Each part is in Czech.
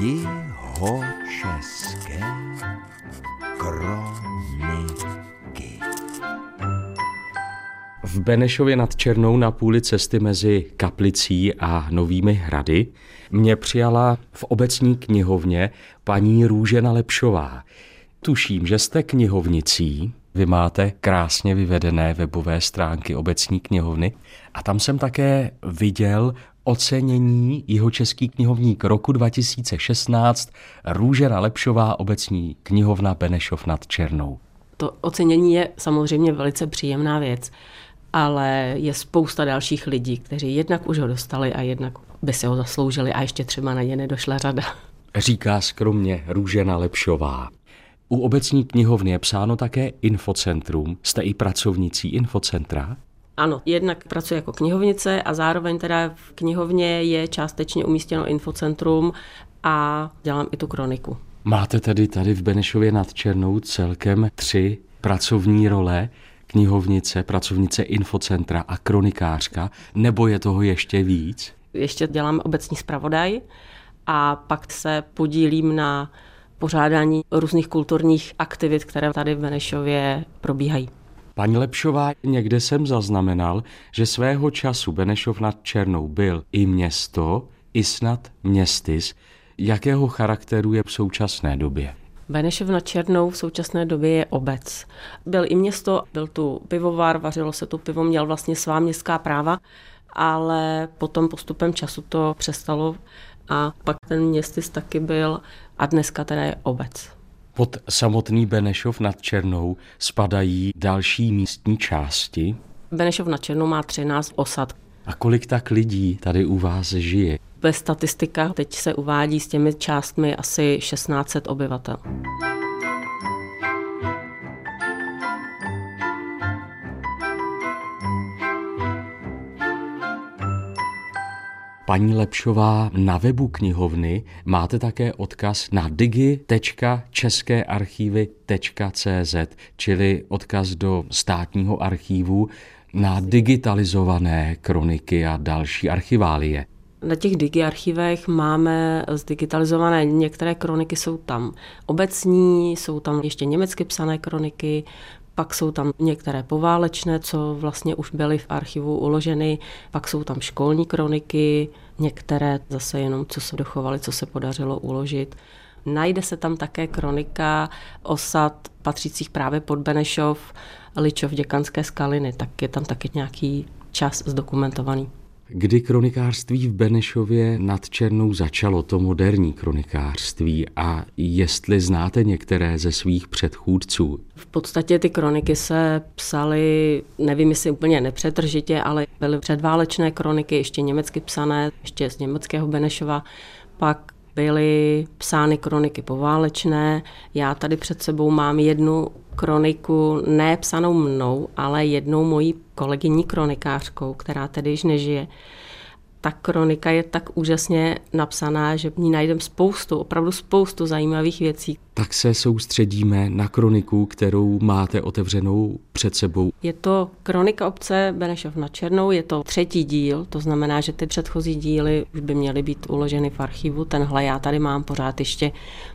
Jihočeské kroniky. V Benešově nad Černou na půli cesty mezi Kaplicí a Novými hrady mě přijala v obecní knihovně paní Růžena Lepšová. Tuším, že jste knihovnicí, vy máte krásně vyvedené webové stránky obecní knihovny a tam jsem také viděl ocenění Jihočeský knihovník roku 2016 Růžena Lepšová obecní knihovna Benešov nad Černou. To ocenění je samozřejmě velice příjemná věc, ale je spousta dalších lidí, kteří jednak už ho dostali a jednak by si ho zasloužili a ještě třeba na ně nedošla řada. Říká skromně Růžena Lepšová. U obecní knihovny je psáno také infocentrum. Jste i pracovnicí infocentra? Ano, jednak pracuji jako knihovnice a zároveň teda v knihovně je částečně umístěno infocentrum a dělám i tu kroniku. Máte tedy tady v Benešově nad Černou celkem tři pracovní role, knihovnice, pracovnice infocentra a kronikářka, nebo je toho ještě víc? Ještě dělám obecní zpravodaj a pak se podílím na pořádání různých kulturních aktivit, které tady v Benešově probíhají. Paní Lepšová, někde jsem zaznamenal, že svého času Benešov nad Černou byl i město, i snad městys. Jakého charakteru je v současné době? Benešov nad Černou v současné době je obec. Byl i město, byl tu pivovar, vařilo se tu pivo, měl vlastně svá městská práva, ale potom postupem času to přestalo a pak ten městys taky byl a dneska teda je obec. Pod samotný Benešov nad Černou spadají další místní části. Benešov nad Černou má 13 osad. A kolik tak lidí tady u vás žije? Ve statistikách teď se uvádí s těmi částmi asi 1600 obyvatel. Paní Lepšová, na webu knihovny máte také odkaz na digi.českéarchivy.cz, čili odkaz do státního archívu na digitalizované kroniky a další archiválie. Na těch digiarchivech máme zdigitalizované, některé kroniky jsou tam obecní, jsou tam ještě německy psané kroniky, pak jsou tam některé poválečné, co vlastně už byly v archivu uloženy, pak jsou tam školní kroniky, některé zase jenom, co se dochovaly, co se podařilo uložit. Najde se tam také kronika osad patřících právě pod Benešov, Ličov, Děkanské skaliny, tak je tam taky nějaký čas zdokumentovaný. Kdy kronikářství v Benešově nad Černou začalo, to moderní kronikářství a jestli znáte některé ze svých předchůdců? V podstatě ty kroniky se psaly, nevím jestli úplně nepřetržitě, ale byly předválečné kroniky, ještě německy psané, ještě z německého Benešova, pak byly psány kroniky poválečné. Já tady před sebou mám jednu kroniku, ne psanou mnou, ale jednou mojí kolegyní kronikářkou, která tedy již nežije. Ta kronika je tak úžasně napsaná, že v ní najdeme spoustu, opravdu spoustu zajímavých věcí. Tak se soustředíme na kroniku, kterou máte otevřenou před sebou. Je to kronika obce Benešov na Černou, je to třetí díl, to znamená, že ty předchozí díly už by měly být uloženy v archivu. Tenhle já tady mám pořád ještě,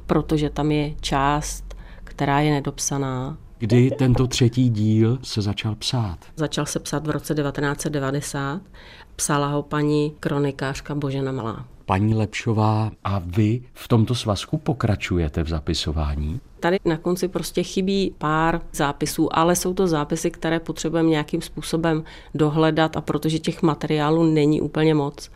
protože tam je část, která je nedopsaná. Kdy tento třetí díl se začal psát? Začal se psát v roce 1990. Psala ho paní kronikářka Božena Malá. Paní Lepšová, a vy v tomto svazku pokračujete v zapisování? Tady na konci prostě chybí pár zápisů, ale jsou to zápisy, které potřebujeme nějakým způsobem dohledat a protože těch materiálů není úplně moc,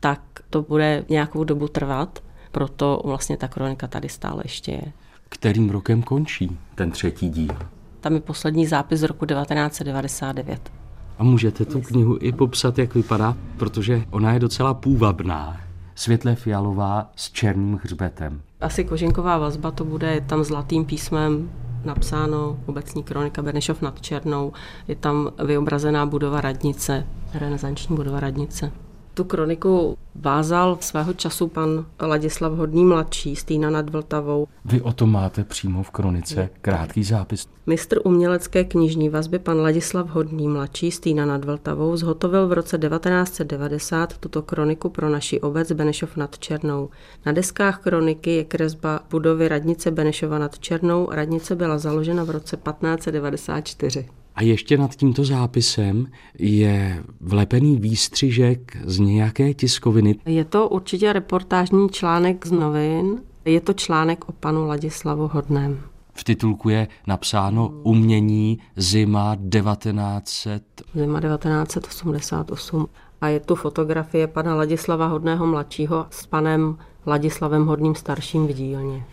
tak to bude nějakou dobu trvat, proto vlastně ta kronika tady stále ještě je. Kterým rokem končí ten třetí díl? Tam je poslední zápis z roku 1999. A můžete tu knihu i popsat, jak vypadá, protože ona je docela půvabná. Světle fialová s černým hřbetem. Asi koženková vazba to bude tam zlatým písmem napsáno obecní kronika Benešov nad Černou. Je tam vyobrazená budova radnice, renesanční budova radnice. Tu kroniku vázal svého času pan Ladislav Hodný mladší, Stýna nad Vltavou. Vy o tom máte přímo v kronice krátký zápis. Mistr umělecké knižní vazby pan Ladislav Hodný mladší, Stýna nad Vltavou, zhotovil v roce 1990 tuto kroniku pro naši obec Benešov nad Černou. Na deskách kroniky je kresba budovy radnice Benešova nad Černou. Radnice byla založena v roce 1594. A ještě nad tímto zápisem je vlepený výstřižek z nějaké tiskoviny. Je to určitě reportážní článek z novin. Je to článek o panu Ladislavu Hodném. V titulku je napsáno Umění zima 1900. Zima 1988. A je tu fotografie pana Ladislava Hodného mladšího s panem Ladislavem Hodným starším v dílně.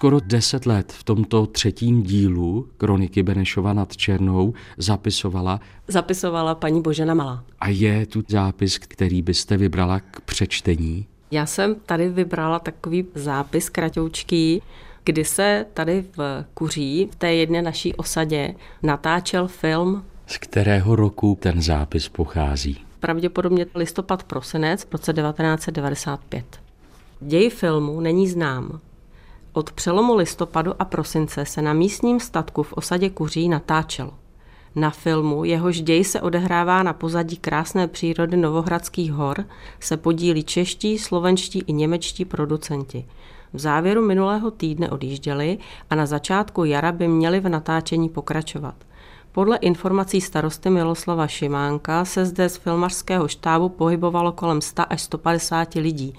Skoro deset let v tomto třetím dílu Kroniky Benešova nad Černou zapisovala. Zapisovala paní Božena Malá. A je tu zápis, který byste vybrala k přečtení? Já jsem tady vybrala takový zápis kratoučký, kdy se tady v Kuří, v té jedné naší osadě, natáčel film. Z kterého roku ten zápis pochází? Pravděpodobně listopad prosinec v roce 1995. Děj filmu není znám. Od přelomu listopadu a prosince se na místním statku v osadě Kuří natáčelo. Na filmu, jehož děj se odehrává na pozadí krásné přírody Novohradských hor, se podílí čeští, slovenští i němečtí producenti. V závěru minulého týdne odjížděli a na začátku jara by měli v natáčení pokračovat. Podle informací starosty Miloslava Šimánka se zde z filmařského štábu pohybovalo kolem 100 až 150 lidí.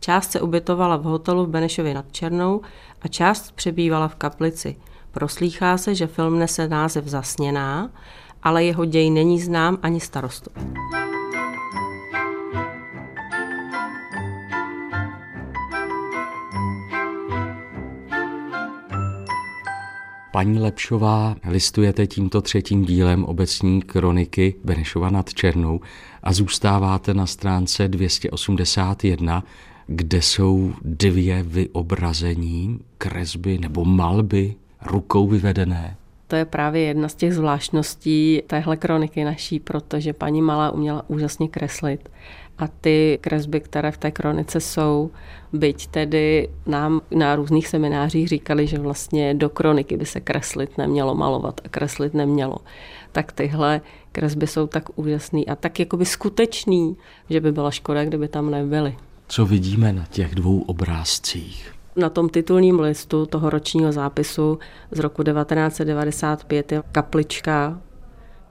Část se ubytovala v hotelu v Benešově nad Černou a část přebývala v kaplici. Proslýchá se, že film nese název Zasněná, ale jeho děj není znám ani starostu. Paní Lepšová, listujete tímto třetím dílem obecní kroniky Benešova nad Černou a zůstáváte na stránce 281, kde jsou dvě vyobrazení, kresby nebo malby rukou vyvedené. To je právě jedna z těch zvláštností téhle kroniky naší, protože paní Malá uměla úžasně kreslit. A ty kresby, které v té kronice jsou, byť tedy nám na různých seminářích říkali, že vlastně do kroniky by se kreslit nemělo, malovat a kreslit nemělo, tak tyhle kresby jsou tak úžasný a tak jakoby skutečný, že by byla škoda, kdyby tam nebyly. Co vidíme na těch dvou obrázcích? Na tom titulním listu toho ročního zápisu z roku 1995 je kaplička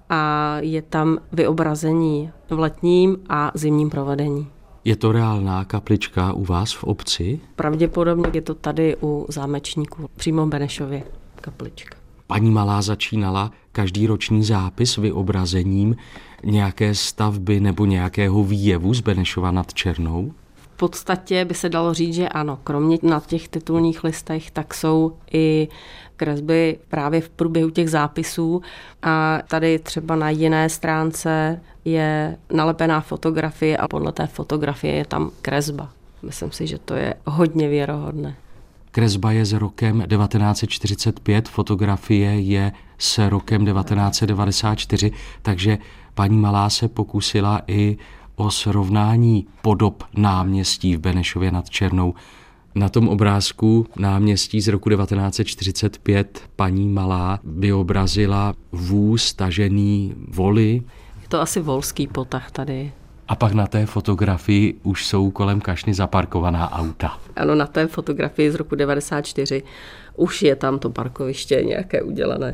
a je tam vyobrazení v letním a zimním provedení. Je to reálná kaplička u vás v obci? Pravděpodobně je to tady u zámečníků, přímo v Benešově kaplička. Paní Malá začínala každý roční zápis vyobrazením nějaké stavby nebo nějakého výjevu z Benešova nad Černou? Podstatě by se dalo říct, že ano, kromě na těch titulních listech, tak jsou i kresby právě v průběhu těch zápisů a tady třeba na jiné stránce je nalepená fotografie a podle té fotografie je tam kresba. Myslím si, že to je hodně věrohodné. Kresba je s rokem 1945, fotografie je s rokem 1994, takže paní Malá se pokusila i o srovnání podob náměstí v Benešově nad Černou. Na tom obrázku náměstí z roku 1945 paní Malá vyobrazila vůz tažený voly. Je to asi volský potah tady. A pak na té fotografii už jsou kolem kašny zaparkovaná auta. Ano, na té fotografii z roku 94 už je tam to parkoviště nějaké udělané.